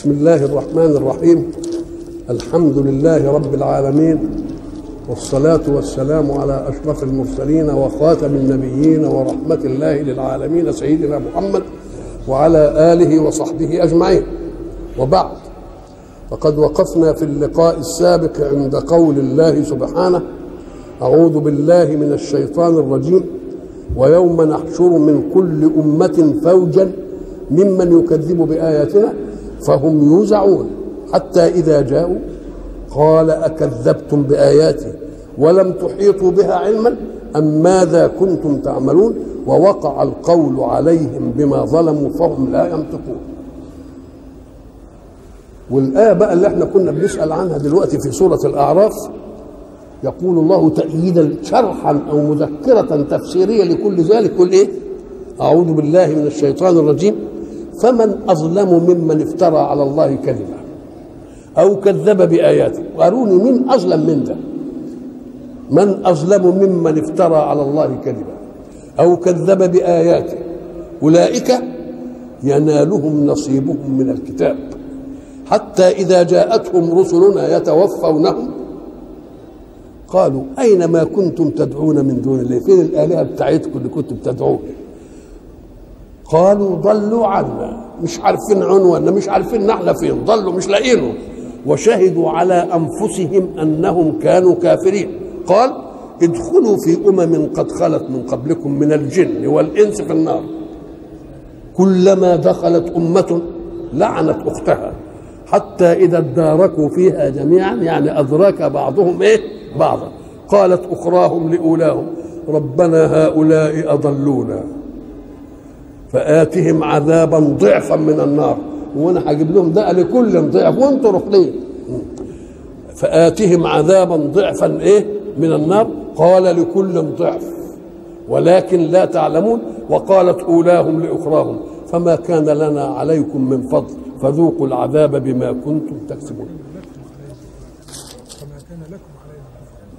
بسم الله الرحمن الرحيم الحمد لله رب العالمين والصلاة والسلام على أشرف المرسلين وخاتم النبيين ورحمة الله للعالمين سيدنا محمد وعلى آله وصحبه أجمعين وبعد فقد وقفنا في اللقاء السابق عند قول الله سبحانه أعوذ بالله من الشيطان الرجيم ويوم نحشر من كل أمة فوجا ممن يكذب بآياتنا فهم يوزعون. حتى إذا جاءوا قال أكذبتم بآياتي ولم تحيطوا بها علما أم ماذا كنتم تعملون؟ ووقع القول عليهم بما ظلموا فهم لا ينطقون. والآية بقى اللي إحنا كنا بنسأل عنها دلوقتي في سورة الأعراف يقول الله تأييدا شرحا أو مذكرة تفسيرية لكل ذلك قل إيه؟ أعوذ بالله من الشيطان الرجيم. فمن أظلم ممن افترى على الله كذبا أو كذب بآياته. وأروني من أظلم من ده من أظلم ممن افترى على الله كذبا أو كذب بآياته. أولئك ينالهم نصيبهم من الكتاب. حتى إذا جاءتهم رسلنا يتوفونهم قالوا أين ما كنتم تدعون من دون الله؟ فين الآلهة بتاعتكم اللي كنتم بتدعوها قالوا ضلوا عنا مش عارفين عنواننا مش عارفين نحن فين. ضلوا مش لاقينه. وشهدوا على أنفسهم أنهم كانوا كافرين. قال ادخلوا في أمم قد خلت من قبلكم من الجن والإنس في النار. كلما دخلت أمة لعنت أختها. حتى إذا اداركوا فيها جميعا يعني أدرك بعضهم إيه؟ بعضا. قالت أخراهم لأولاهم ربنا هؤلاء أضلونا. فآتهم عذابا ضعفا من النار. وأنا هجيب لهم ده لكل ضعف. وأنتم رقلين فآتهم عذابا ضعفا إيه؟ من النار. قال لكل ضعف. ولكن لا تعلمون. وقالت أولاهم لأخراهم. فما كان لنا عليكم من فضل. فذوقوا العذاب بما كنتم تكسبون.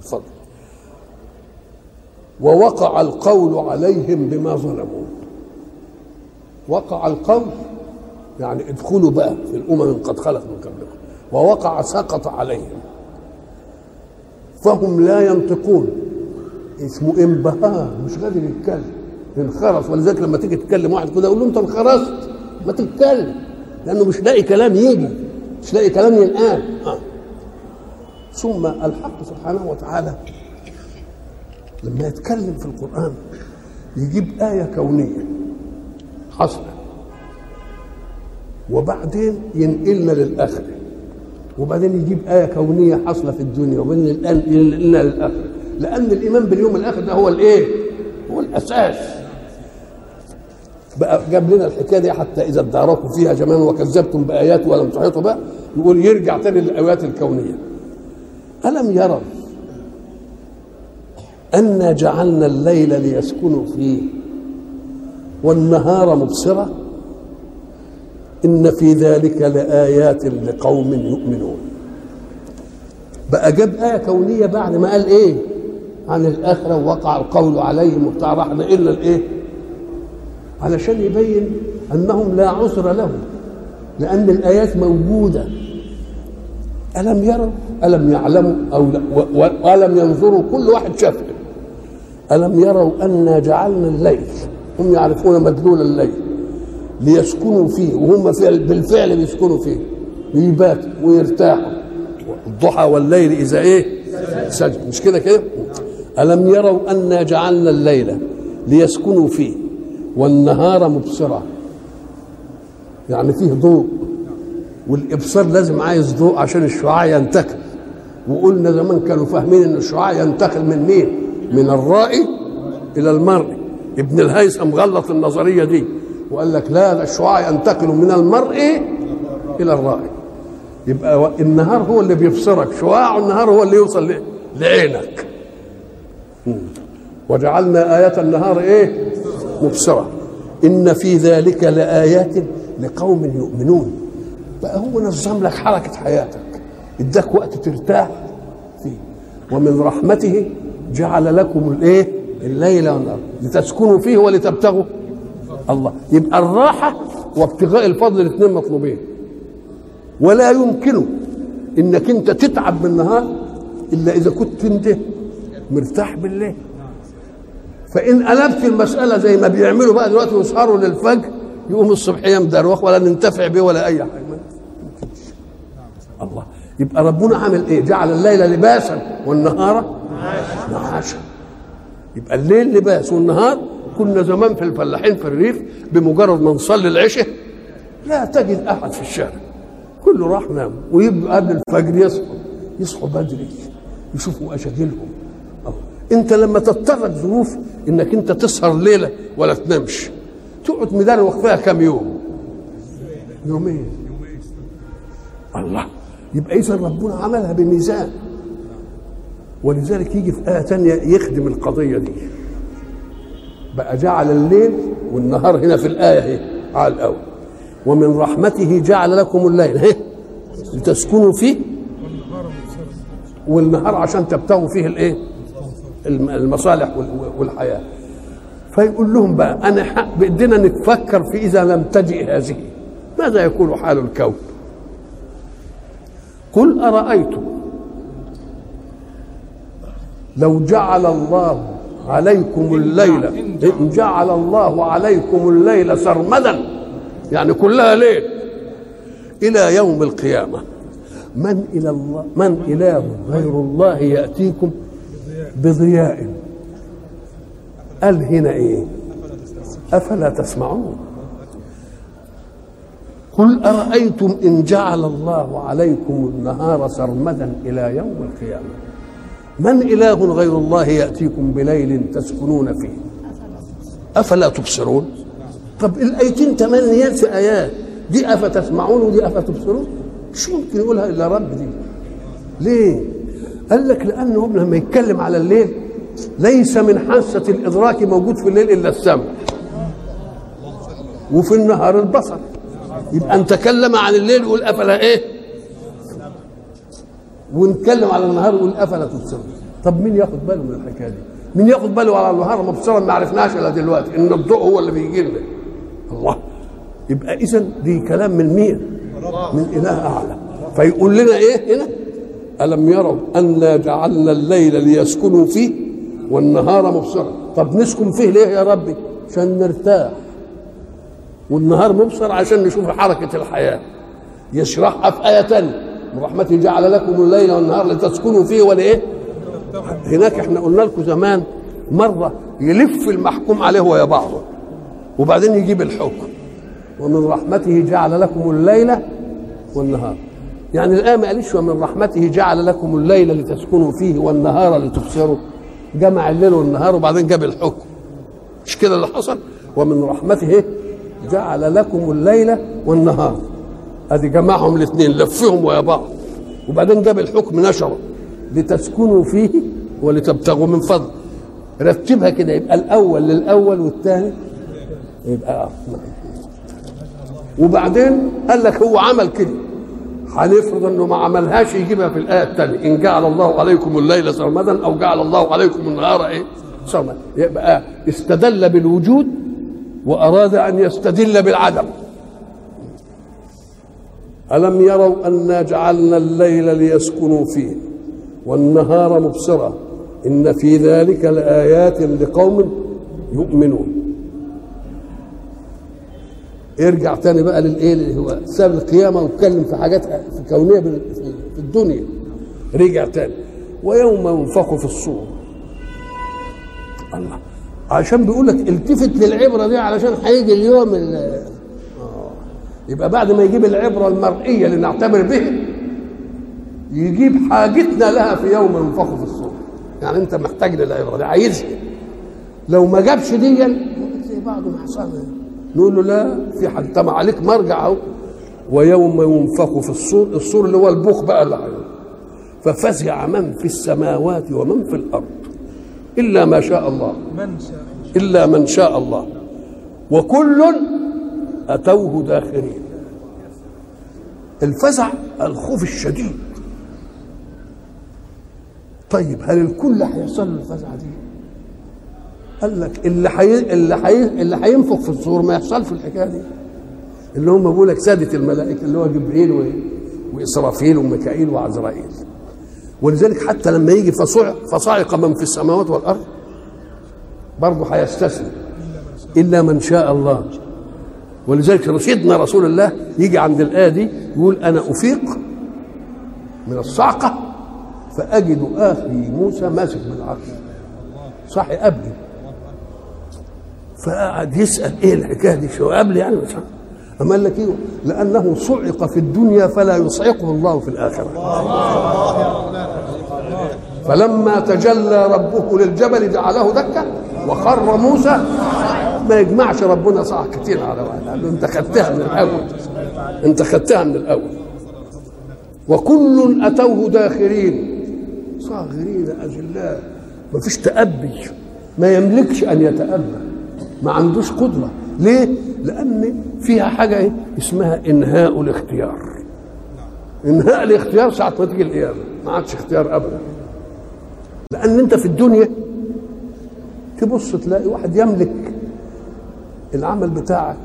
فضل. ووقع القول عليهم بما ظلموا. وقع القول. يعني ادخلوا بقى في الأمم قد خلت من قبلكم. ووقع سقط عليهم. فهم لا ينطقون. اسمه انبهار. مش قادر يتكلم. انخرس ولذلك لما تيجي تكلم واحد كده يقول له انت انخرست ما تتكلم. لأنه مش لاقي كلام يجي. مش لاقي كلام ينقال. آه. ثم الحق سبحانه وتعالى لما يتكلم في القرآن يجيب آية كونية. حصلة وبعدين ينقلنا للآخرة وبعدين يجيب آية كونية حاصلة في الدنيا وبعدين ينقلنا للآخرة لأن الإيمان باليوم الآخر ده هو الإيه؟ هو الأساس. بقى جاب لنا الحكاية دي حتى إذا اداركوا فيها جميعا وكذبتم بآيات ولم تحيطوا بها يقول يرجع تاني للآيات الكونية. ألم يروا انا جعلنا الليل ليسكنوا فيه؟ والنهار مبصرا إن في ذلك لآيات لقوم يؤمنون. بقى جاب آية كونية بعد ما قال إيه؟ عن الآخرة ووقع القول عليهم وبتاع راح إلا الإيه؟ علشان يبين أنهم لا عذر لهم لأن الآيات موجودة. ألم يروا؟ ألم يعلموا؟ لا والم ينظروا؟ كل واحد شاف. ألم يروا أنا جعلنا الليل هم يعرفون مدلول الليل ليسكنوا فيه وهم فعل بالفعل بيسكنوا فيه يباتوا ويرتاحوا. الضحى والليل إذا إيه؟ سجد. مش كده كده؟ ألم يروا أنا جعلنا الليل ليسكنوا فيه والنهار مبصرة يعني فيه ضوء والإبصار لازم عايز ضوء عشان الشعاع ينتقل. وقلنا زمان كانوا فاهمين إن الشعاع ينتقل من مين؟ من الرائي إلى المرئي. ابن الهيثم غلط النظرية دي وقال لك لا الشعاع ينتقل من المرئي إلى الرائي يبقى النهار هو اللي بيبصرك شعاع النهار هو اللي يوصل لعينك. وجعلنا آية النهار إيه؟ مبصرة. إن في ذلك لآيات لقوم يؤمنون. بقى هو نظم لك حركة حياتك. إداك وقت ترتاح فيه. ومن رحمته جعل لكم الإيه؟ الليل والنهار. لتسكنوا فيه ولتبتغوا. الله. يبقى الراحة وابتغاء الفضل الاثنين مطلوبين. ولا يمكن إنك أنت تتعب بالنهار إلا إذا كنت أنت مرتاح بالليل. فإن قلبت المسألة زي ما بيعملوا بقى دلوقتي يسهروا للفجر يقوم الصبحيه مدروخ ولا ننتفع به ولا أي حاجة. الله. يبقى ربنا عامل إيه؟ جعل الليل لباسا والنهار معاشا. يبقى الليل لباس والنهار كنا زمان في الفلاحين في الريف بمجرد ما نصلي العشاء. لا تجد أحد في الشارع. كله راح نام ويبقوا قبل الفجر يصحوا. يصحوا بدري يشوفوا اشاغلهم أنت لما تضطرك ظروف إنك أنت تسهر ليلة ولا تنامش. تقعد مدروخ فيها كم يوم؟ يومين. الله يبقى اذا ربنا عملها بميزان. ولذلك يجي في آية تانية يخدم القضية دي. بقى جعل الليل والنهار هنا في الآية هي على الأول. ومن رحمته جعل لكم الليل هي لتسكنوا فيه. والنهار عشان تبتغوا فيه الايه؟ المصالح والحياة. فيقول لهم بقى أنا حق بدنا نتفكر في إذا لم تجئ هذه. ماذا يكون حال الكون؟ قل أرأيتم لو جعل الله عليكم الليل إن جعل الله عليكم الليل سرمدا يعني كلها ليل. إلى يوم القيامة من إلى الله من إله غير الله يأتيكم بضياء؟ قال هنا إيه أفلا تسمعون؟ قل أرأيتم إن جعل الله عليكم النهار سرمدا إلى يوم القيامة؟ من إله غير الله يأتيكم بليل تسكنون فيه؟ أفلا تبصرون؟ طب الآيتين تمانيات في آيات دي أفتسمعون ودي أفتبصرون؟ مش ممكن يقولها إلا رب دي؟ ليه؟ قال لك لأنه لما يتكلم على الليل ليس من حاسة الإدراك موجود في الليل إلا السمع وفي النهار البصر. يبقى أن تكلم عن الليل يقول أفلا إيه؟ ونتكلم على النهار يقول أفلا تبصرون؟ طب مين ياخد باله من الحكاية دي؟ مين ياخد باله على النهار مبصرا ما عرفناش إلا دلوقتي؟ إن الضوء هو اللي بيجي لنا. الله. يبقى اذا دي كلام من مين؟ من إله أعلى. فيقول لنا إيه هنا؟ ألم يروا انا جعلنا الليل ليسكنوا فيه والنهار مبصرا. طب نسكن فيه ليه يا ربي؟ عشان نرتاح. والنهار مبصر عشان نشوف حركة الحياة. يشرحها في آية تانية. من رحمته جعل لكم الليل والنهار لتسكنوا فيه ولا إيه هناك إحنا قلنا لكم زمان مرة يلف المحكوم عليه ويا بعضه وبعدين يجيب الحكم. ومن رحمته جعل لكم الليل والنهار. يعني الآية ما قالش ومن رحمته جعل لكم الليل لتسكنوا فيه والنهار لتبصروا. جمع الليل والنهار وبعدين جاب الحكم. مش كده اللي حصل؟ ومن رحمته جعل لكم الليل والنهار. ادي جمعهم الاثنين لفهم ويا بعض وبعدين جاب الحكم نشره لتسكنوا فيه ولتبتغوا من فضل. رتبها كده يبقى الأول للأول والثاني. يبقى وبعدين قال لك هو عمل كده. هنفرض إنه ما عملهاش يجيبها في الآية الثانية إن جعل الله عليكم الليل سرمدا أو جعل الله عليكم النهار إيه؟ سرمدا. يبقى استدل بالوجود وأراد أن يستدل بالعدم. ألم يروا أنا جعلنا الليل ليسكنوا فيه والنهار مبصرا إن في ذلك لآيات لقوم يؤمنون. ارجع تاني بقى للإيه اللي هو ساب القيامة واتكلم في حاجات في كونية في الدنيا. رجع تاني. ويوم ينفخ في الصور. الله. عشان بيقول لك التفت للعبرة دي علشان هيجي اليوم آه. يبقى بعد ما يجيب العبرة المرئية اللي نعتبر بها يجيب حاجتنا لها في يوم ينفخ في الصور. يعني أنت محتاج للعبرة دي عايزها. لو ما جابش دي زي بعض ما حصل نقول له لا في حد طب عليك مرجع أهو. ويوم ينفخ في الصور الصور اللي هو البوخ بقى اللي ففزع من في السماوات ومن في الأرض. إلا ما شاء الله. من شاء إلا من شاء الله. وكل أتوه داخرين الفزع الخوف الشديد. طيب هل الكل هيحصل له الفزعة دي؟ قال لك اللي حي... اللي حي... اللي هينفخ في الصور ما يحصلش الحكاية دي. اللي هم بيقول لك ساده الملائكة اللي هو جبريل و... وإسرافيل وميكائيل وعزرائيل. ولذلك حتى لما يجي فصعق فصعق من في السماوات والأرض برضه هيستثني إلا من شاء الله. ولذلك رشدنا رسول الله يجي عند الايه دي يقول أنا أفيق من الصعقة فأجد أخي موسى ماسك بالعرش. صاحي قبلي فقعد يسأل إيه الحكاية دي؟ شو قبلي يعني؟ مش أما قال لك إيه؟ لأنه صعق في الدنيا فلا يصعقه الله في الآخرة. فلما تجلى ربه للجبل جعله دكة وخر موسى ما يجمعش ربنا صح. كتير على واحد. انت خدتها من الأول. انت خدتها من الأول. وكل أتوه داخرين. صاغرين أجلاء. ما فيش تأبي. ما يملكش أن يتأبى. ما عندوش قدرة. ليه؟ لأن فيها حاجة إيه؟ اسمها إنهاء الاختيار. إنهاء الاختيار ساعة ما تيجي القيامة. ما عادش اختيار أبدا. لأن أنت في الدنيا تبص تلاقي واحد يملك العمل بتاعك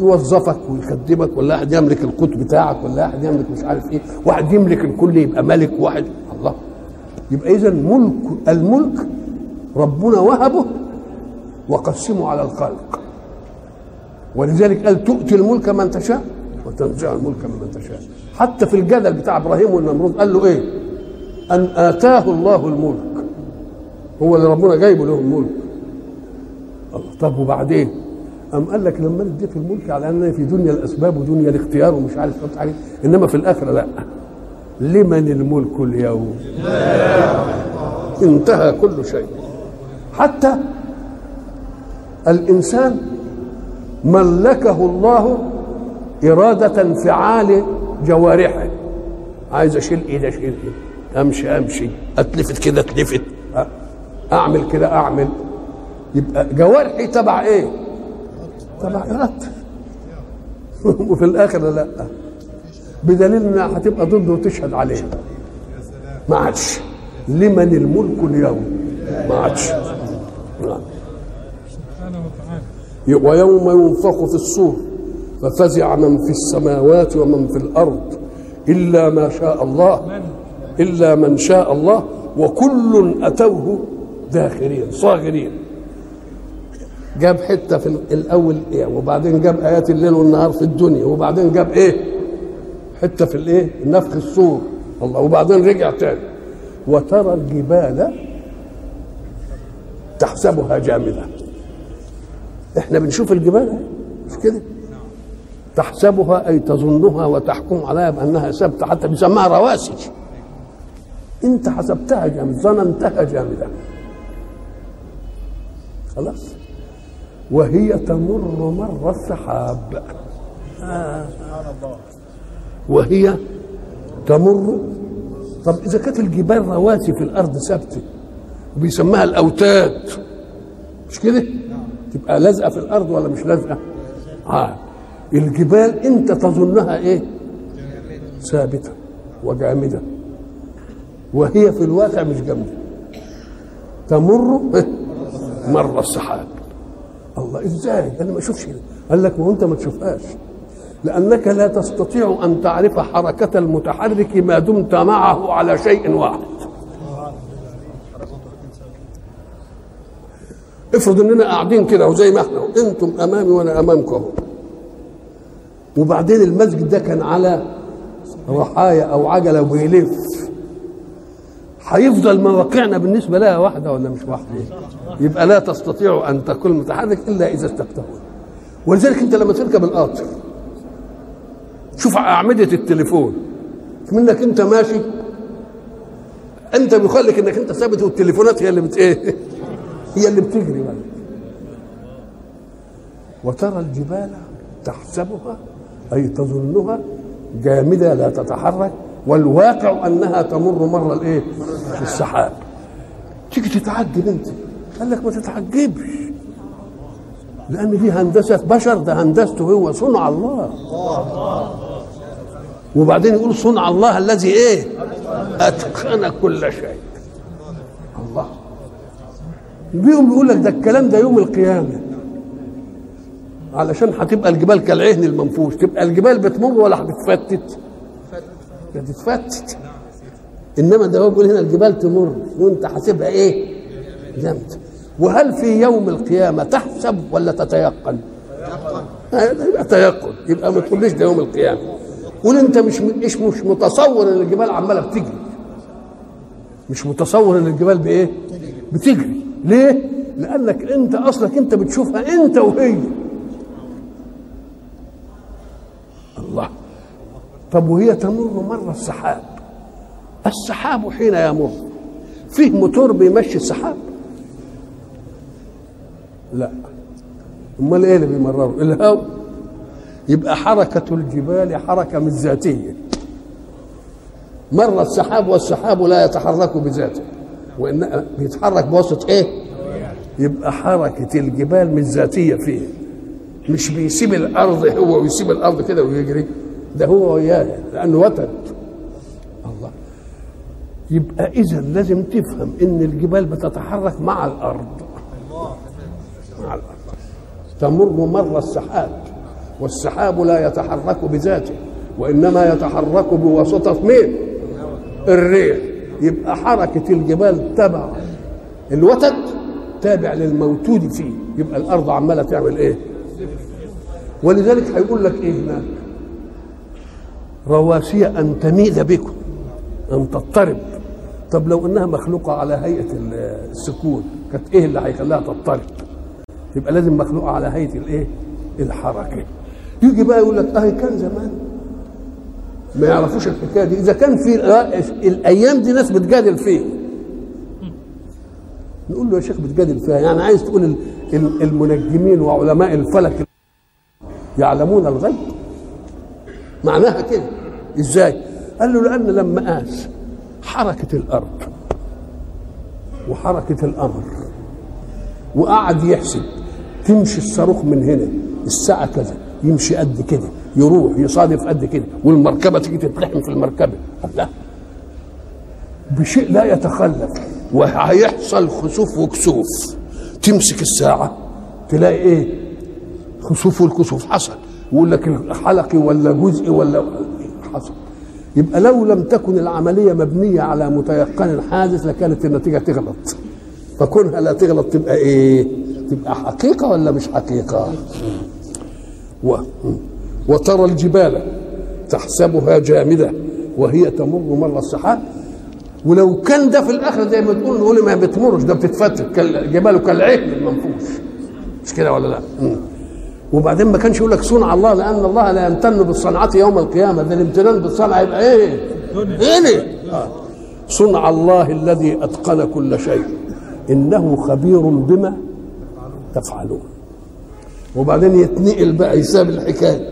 يوظفك ويخدمك ولا واحد يملك القوت بتاعك ولا واحد يملك مش عارف إيه واحد يملك الكل يبقى ملك واحد. الله. يبقى اذا ملك الملك ربنا وهبه وقسمه على الخلق ولذلك قال تؤتي الملك من تشاء وتنزع الملك ممن تشاء. حتى في الجدل بتاع إبراهيم والنمرود قال له إيه؟ أن آتاه الله الملك. هو اللي ربنا جايبه له الملك. الله. طب وبعدين؟ أم قال لك لما اديت الملك على ان في دنيا الأسباب ودنيا الاختيار ومش عارف إيه حاجة إنما في الآخرة لا. لمن الملك اليوم؟ انتهى كل شيء. حتى الإنسان ملكه الله إرادة انفعال جوارحه. عايز أشيل إيدي أشيل إيدي أمشي أمشي. أتلفت كده أتلفت. أعمل كده أعمل. يبقى جوارحي تبع إيه؟ تبع وفي الآخر لا. بدليل إنها هتبقى ضده وتشهد عليه. ما عادش. لمن الملك اليوم؟ ما عادش. نعم. ويوم ينفخ في الصور ففزع من في السماوات ومن في الأرض إلا ما شاء الله إلا من شاء الله وكل أتوه داخرين صاغرين. جاب حتة في الأول إيه؟ وبعدين جاب آيات الليل والنهار في الدنيا. وبعدين جاب إيه؟ حتة في الإيه؟ نفخ الصور. الله. وبعدين رجع تاني. وترى الجبال تحسبها جامدة. إحنا بنشوف الجبال مش كده؟ تحسبها أي تظنها وتحكم عليها بأنها ثابتة. حتى بيسموها رواسي أنت حسبتها جامد ظننتها جامدة. خلاص. وهي تمر مر السحاب. آه. وهي تمر. طب إذا كانت الجبال رواسي في الأرض ثابتة وبيسموها الأوتاد مش كده؟ تبقى لازقة في الأرض ولا مش لازقة؟ آه الجبال انت تظنها إيه؟ ثابتة وجامدة. وهي في الواقع مش جامدة. تمر مر السحاب. الله إزاي؟ أنا ما أشوفش قال لك وأنت ما تشوفهاش. لأنك لا تستطيع أن تعرف حركة المتحرك ما دمت معه على شيء واحد. افرض إننا قاعدين كده وزي ما إحنا أنتم أمامي وأنا أمامكم. وبعدين المسجد ده كان على رحايا أو عجلة وبيلف هيفضل مواقعنا بالنسبة لها واحدة ولا مش واحدة؟ يبقى لا تستطيع أن تكون متحرك إلا إذا استفتحوا ولذلك أنت لما تركب القطر شوف أعمدة التليفون. منك أنت ماشي أنت بيخليك إنك أنت ثابت والتليفونات هي اللي بت إيه؟ هي اللي بتجري بقى. وترى الجبال تحسبها أي تظنها جامدة لا تتحرك. والواقع أنها تمر مر الإيه؟ السحاب. تيجي تتعجب انت قال لك ما تتعجبش. لأن دي هندسة بشر ده هندسته هو. صنع الله. وبعدين يقول صنع الله الذي إيه؟ أتقن كل شيء. الله. بيهم بيقول لك ده الكلام ده يوم القيامة. علشان هتبقى الجبال كالعهن المنفوش. تبقى الجبال بتمر ولا بتفتت هتتفتت إنما ده هو بيقول هنا الجبال تمر. وأنت حاسبها إيه؟ جامد. وهل في يوم القيامة تحسب ولا تتيقن؟ يبقى تيقن. يبقى ما تقوليش ده يوم القيامة. قول أنت مش مش مش متصور إن الجبال عمالة بتجري؟ مش متصور إن الجبال بإيه؟ بتجري. ليه؟ لأنك أنت أصلك أنت بتشوفها أنت وهي. طب وهي تمر مر السحاب. السحاب حين يمر فيه موتور بيمشي السحاب. لا أمال إيه اللي بيمرره الهواء يبقى حركة الجبال حركة مش ذاتية. مر السحاب والسحاب لا يتحرك بذاته. وإن بيتحرك بواسطة إيه؟ يبقى حركة الجبال مش ذاتية فيه. مش بيسيب الأرض هو ويسيب الأرض كده ويجري. ده هو وياه لأنه وتد الله يبقى إذا لازم تفهم إن الجبال بتتحرك مع الأرض مع الأرض تمر مر السحاب والسحاب لا يتحرك بذاته وإنما يتحرك بواسطة مين؟ الريح يبقى حركة الجبال تبع الوتد تابع للموجود فيه يبقى الأرض عمالة تعمل إيه؟ ولذلك هيقول لك إيه هناك؟ رواسي أن تميل بكم أن تضطرب. طب لو إنها مخلوقة على هيئة السكون كانت إيه اللي هيخليها تضطرب؟ يبقى لازم مخلوقة على هيئة الإيه؟ الحركة. يجي بقى يقول لك أهي كان زمان. ما يعرفوش الحكاية دي. إذا كان في الأيام دي ناس بتجادل فيه. نقول له يا شيخ بتجادل فيها. يعني عايز تقول المنجمين وعلماء الفلك يعلمون الغيب؟ معناها كده. إزاي؟ قال له لأن لما قاس حركة الأرض وحركة القمر وقعد يحسب تمشي الصاروخ من هنا الساعة كذا يمشي قد كده يروح يصادف قد كده والمركبة تيجي تتلحم في المركبة. لا. بشيء لا يتخلف وهيحصل خسوف وكسوف. تمسك الساعة تلاقي إيه؟ خسوف والكسوف. حصل. يقول لك حلقي ولا جزء ولا حصل يبقى لو لم تكن العملية مبنية على متيقن حادث لكانت النتيجة تغلط. فكونها لا تغلط تبقى إيه؟ تبقى حقيقة ولا مش حقيقة؟ و... وترى الجبال تحسبها جامدة وهي تمر مر السحاب. ولو كان ده في الآخر زي ما تقول نقول ما بتمرش ده بتتفتت جباله كالعهن المنفوش مش كده ولا لا؟ وبعدين ما كانش يقول لك صنع الله لأن الله لا يمتن بالصنعة يوم القيامة. ده الامتنان بالصنعة يبقى إيه؟ إيه؟ آه. صنع الله الذي أتقن كل شيء. إنه خبير بما تفعلون. وبعدين يتنقل بقى يساب الحكاية.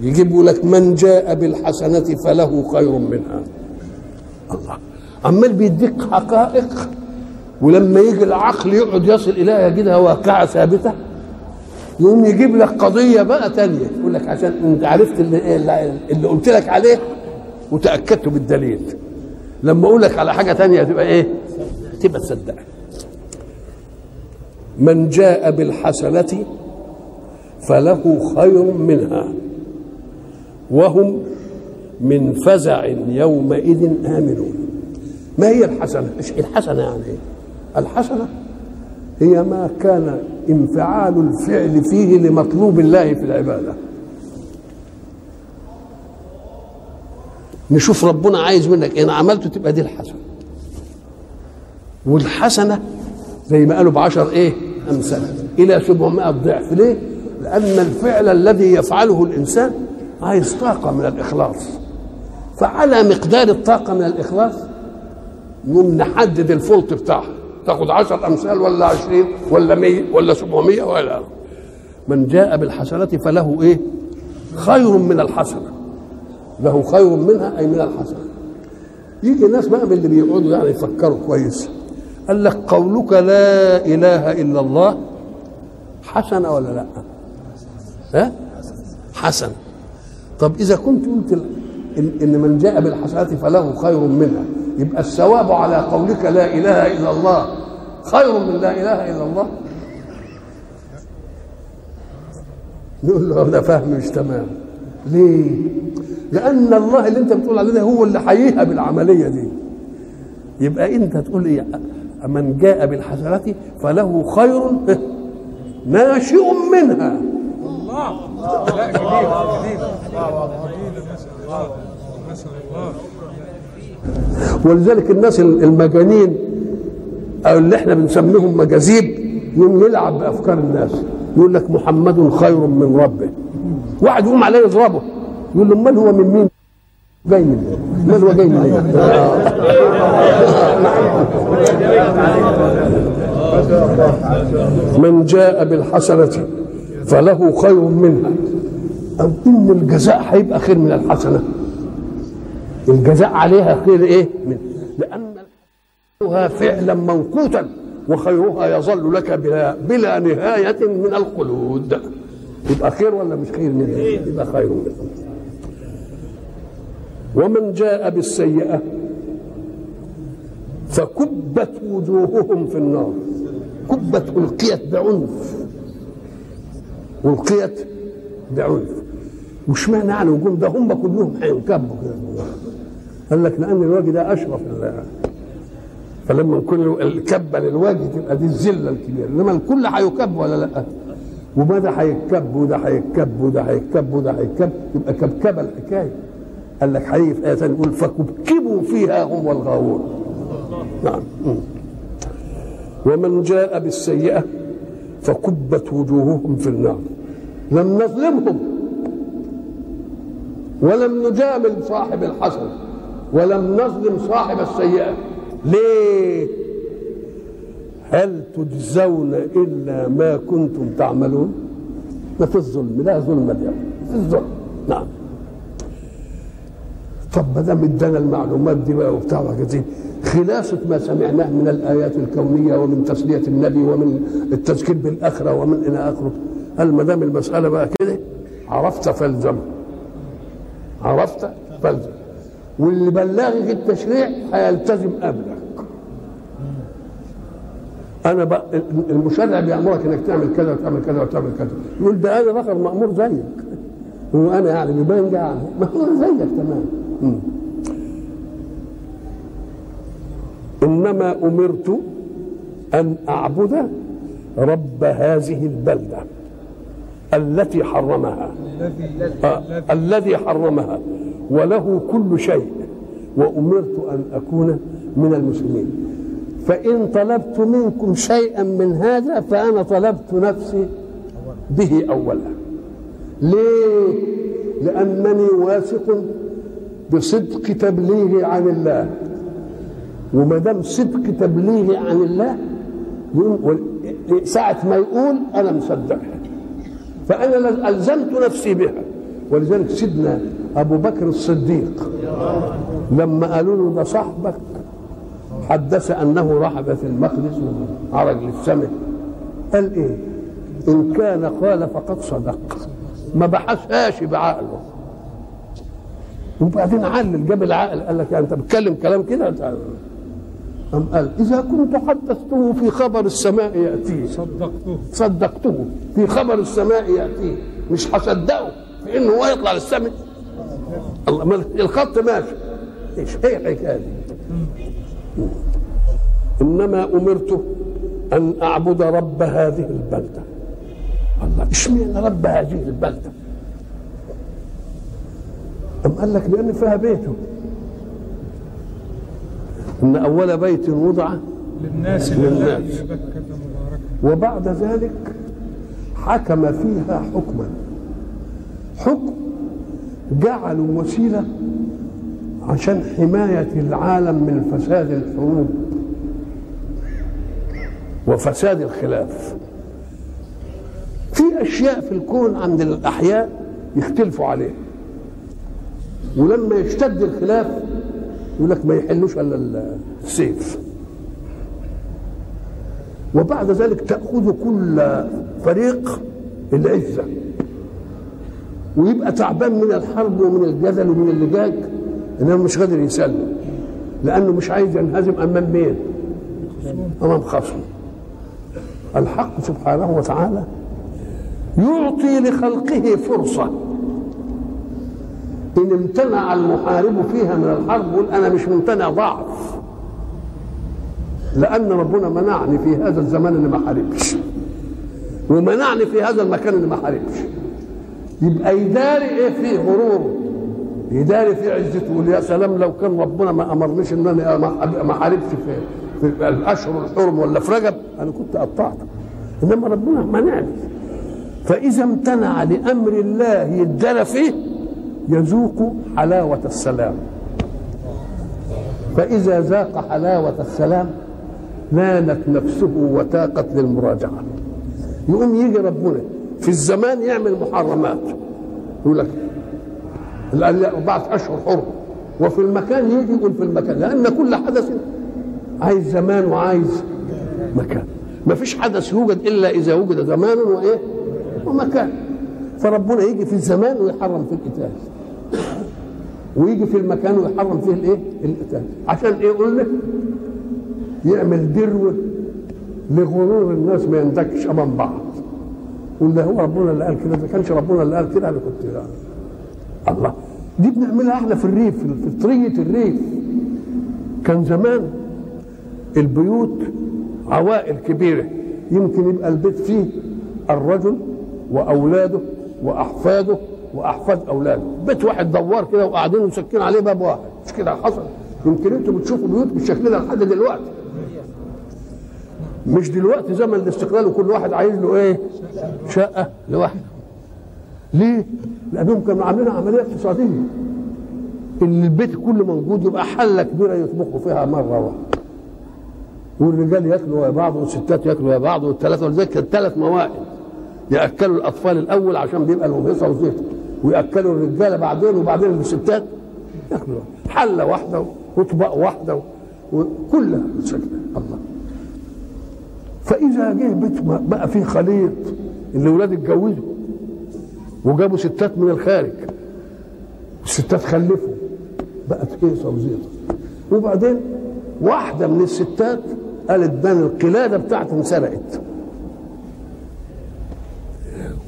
يجيبوا لك من جاء بالحسنة فله خير منها. الله. عمال بيديك حقائق؟ ولما يجي العقل يقعد يصل إليها يجدها واقعة ثابتة؟ يقوم يجيب لك قضية بقى تانية. يقول لك عشان انت عرفت اللي, اللي قلت لك عليه وتأكدت بالدليل. لما أقول لك على حاجة تانية تبقى إيه؟ تبقى تصدق. من جاء بالحسنة فله خير منها وهم من فزع يومئذ آمنون. ما هي الحسنة؟ إيش الحسنة يعني؟ إيه؟ الحسنة هي ما كان انفعال الفعل فيه لمطلوب الله في العبادة. نشوف ربنا عايز منك إن عملته تبقى دي الحسنة. والحسنة زي ما قالوا بعشر إيه؟ أمثال إلى 700 ضعف. ليه؟ لأن الفعل الذي يفعله الإنسان عايز طاقة من الإخلاص. فعلى مقدار الطاقة من الإخلاص نقوم نحدد الفولت بتاعها تاخد عشر أمثال ولا عشرين ولا مية ولا سبعمية ولا من جاء بالحسنة فله إيه؟ خير من الحسنة. له خير منها أي من الحسنة. يجي الناس بقى من اللي بيقعدوا يعني يفكروا كويس. قال لك قولك لا إله إلا الله حسنة ولا لا؟ ها؟ حسن. طب إذا كنت قلت إن من جاء بالحسنات فله خير منها. يبقى الثواب على قولك لا إله إلا الله. خير من لا إله إلا الله. نقول له ده فهم مش تمام. ليه؟ لأن الله اللي أنت بتقول عليه هو اللي حييها بالعملية دي. يبقى أنت تقول إيه؟ من جاء بالحسنات فله خير ناشئ منها. الله. لا جديد جديد الله نسأل الله ولذلك الناس المجانين أو اللي إحنا بنسميهم مجاذيب يوم يلعب بافكار الناس. يقول لك محمد خير من ربه. واحد يقوم عليه يضربه. يقول له من هو من مين؟ جاي من من هو جاي من من جاء بالحسنة فله خير منها. أو إن الجزاء هيبقى خير من الحسنة. الجزاء عليها خير إيه؟ من لأن خيرها فعلا موقوتا وخيرها يظل لك بلا, بلا نهاية من الخلود يبقى خير ولا مش خير منها يبقى خير منها ومن جاء بالسيئة فكبت وجوههم في النار. كبت ألقيت بعنف. ألقيت بعنف. وش معنى يعني وجوه؟ ده هم كلهم هينكبوا كده قال لك لأن الوجه ده أشرف ال- فلما نكون الكبة للوجه تبقى دي الذلة الكبيرة. إنما الكل هيكب ولا لأ؟ وما ده هيتكب وده هيتكب وده هيتكب وده هيتكب يبقى كبكبة الحكاية. قال لك هيجي في آية ثانية يقول فكبكبوا فيها هم والغاوون نعم. ومن جاء بالسيئة فكبت وجوههم في النار. لم نظلمهم ولم نجامل صاحب الحسن. ولم نظلم صاحب السيئة. ليه؟ هل تجزون إلا ما كنتم تعملون؟ ما في الظلم لا ظلم اليوم في الظلم. نعم. طب ما دام ادانا المعلومات دي بقى وبتاع دي خلاصة ما سمعناه من الآيات الكونية ومن تسلية النبي ومن التذكير بالآخرة ومن إلى آخره. قال ما دام المسألة بقى كده؟ عرفت فالزم. عرفت فالزم. واللي بلغك التشريع هيلتزم قبلك أنا بقى المشرع بيامرك إنك تعمل كذا وتعمل كذا وتعمل كذا. يقول ده أنا بقى مأمور زيك. هو أنا يعني بيبان يعني مأمور زيك تمام. إنما أمرت أن أعبد رب هذه البلدة التي حرمها. آه. الذي حرمها. وله كل شيء وأمرت أن أكون من المسلمين. فإن طلبت منكم شيئا من هذا فأنا طلبت نفسي به اولا. ليه؟ لأنني واثق بصدق تبليغي عن الله. وما دام صدق تبليغي عن الله ساعة ما يقول أنا مصدقها. فأنا ألزمت نفسي بها. ولذلك سيدنا أبو بكر الصديق لما قالوا له ده صاحبك حدث أنه راح بيت المقدس وعرج للسماء قال إيه؟ إن كان قال فقد صدق. ما بحثهاش بعقله. وبعدين علل جاب العقل قال لك يعني أنت بتتكلم كلام كده؟ أم قال إذا كنت حدثته في خبر السماء يأتيه. صدقته. صدقته في خبر السماء يأتيه. مش هصدقه في إنه هو يطلع للسماء. الله الخط ماشي. إيش هي الحكاية دي؟ إنما أمرت أن أعبد رب هذه البلدة. الله اشمعنى رب هذه البلدة؟ أم قال لك لأن فيها بيته إن أول بيت وضع للناس للناس. وبعد ذلك حكم فيها حكما. حكم جعلوا وسيلة عشان حماية العالم من فساد الحروب وفساد الخلاف. في أشياء في الكون عند الأحياء يختلفوا عليها. ولما يشتد الخلاف يقول لك ما يحلوش إلا السيف. وبعد ذلك تأخذ كل فريق العزة. ويبقى تعبان من الحرب ومن الجدل ومن اللجاج انما مش قادر يسلم. لأنه مش عايز ينهزم أمام مين؟ أمام خصمه. الحق سبحانه وتعالى يعطي لخلقه فرصة. إن امتنع المحارب فيها من الحرب يقول أنا مش ممتنع ضعف. لأن ربنا منعني في هذا الزمان اني ما حاربش. ومنعني في هذا المكان اني ما حاربش. يبقى يداري إيه فيه غروره يداري في عزته يقول يا سلام لو كان ربنا ما أمرنيش إن أنا ما- حاربش في في الأشهر الحرم ولا في رجب أنا كنت قطعته إنما ربنا منعني فإذا امتنع لأمر الله يدار فيه يذوق حلاوة السلام. فإذا ذاق حلاوة السلام نالت نفسه وتاقت للمراجعة. يقوم يجي ربنا في الزمان يعمل محرمات. يقول لك أربعة أشهر حرم. وفي المكان يجي يقول في المكان لأن كل حدث عايز زمان وعايز مكان. ما فيش حدث يوجد إلا إذا وجد زمان وإيه؟ ومكان. فربنا يجي في الزمان ويحرم في القتال ويجي في المكان ويحرم فيه الإيه؟ القتال عشان إيه قلنا؟ يعمل دروة لغرور الناس ما يندكش أمام بعض. قلنا هو ربنا اللي قال كده ما كانش ربنا اللي قال كده أنا كنت يعني. الله. دي بنعملها إحنا في الريف في طرية الريف. كان زمان البيوت عوائل كبيرة. يمكن يبقى البيت فيه الرجل وأولاده وأحفاده وأحفاد أولاده. بيت واحد دوار كده وقاعدين مسكين عليه باب واحد. مش كده حصل؟ يمكن أنتوا بتشوفوا بيوت بالشكل ده لحد دلوقتي. مش دلوقتي زمن الاستقلال وكل واحد عايز له إيه؟ شقة لوحده. ليه؟ لأنهم كانوا عاملين عملية اقتصادية. إن البيت كله موجود يبقى حله كبيره يطبخوا فيها مرة واحدة. والرجال ياكلوا يا بعض والستات ياكلوا يا بعض والثلاثه ولذلك كانت ثلاث موائد يأكلوا الأطفال الأول عشان بيبقى لهم هيصة وزيت. ويأكلوا الرجالة بعدين وبعدين الستات. ياكلوا حلة واحدة وطبق واحدة وكلها الله. فإذا جه بيت بقى فيه خليط اللي ولاد اتجوزوا وجابوا ستات من الخارج. الستات خلفوا. بقت هيصه وزيطه وبعدين واحدة من الستات قالت بان القلادة بتاعتي انسرقت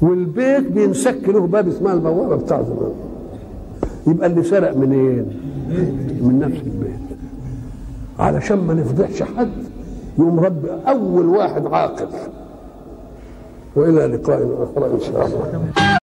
والبيت بينسك له باب اسمها البوابة بتاع زمان. يبقى اللي سرق منين؟ من نفس البيت. علشان ما نفضحش حد. يقوم رب أول واحد عاقل. وإلى لقاء آخر إن شاء الله.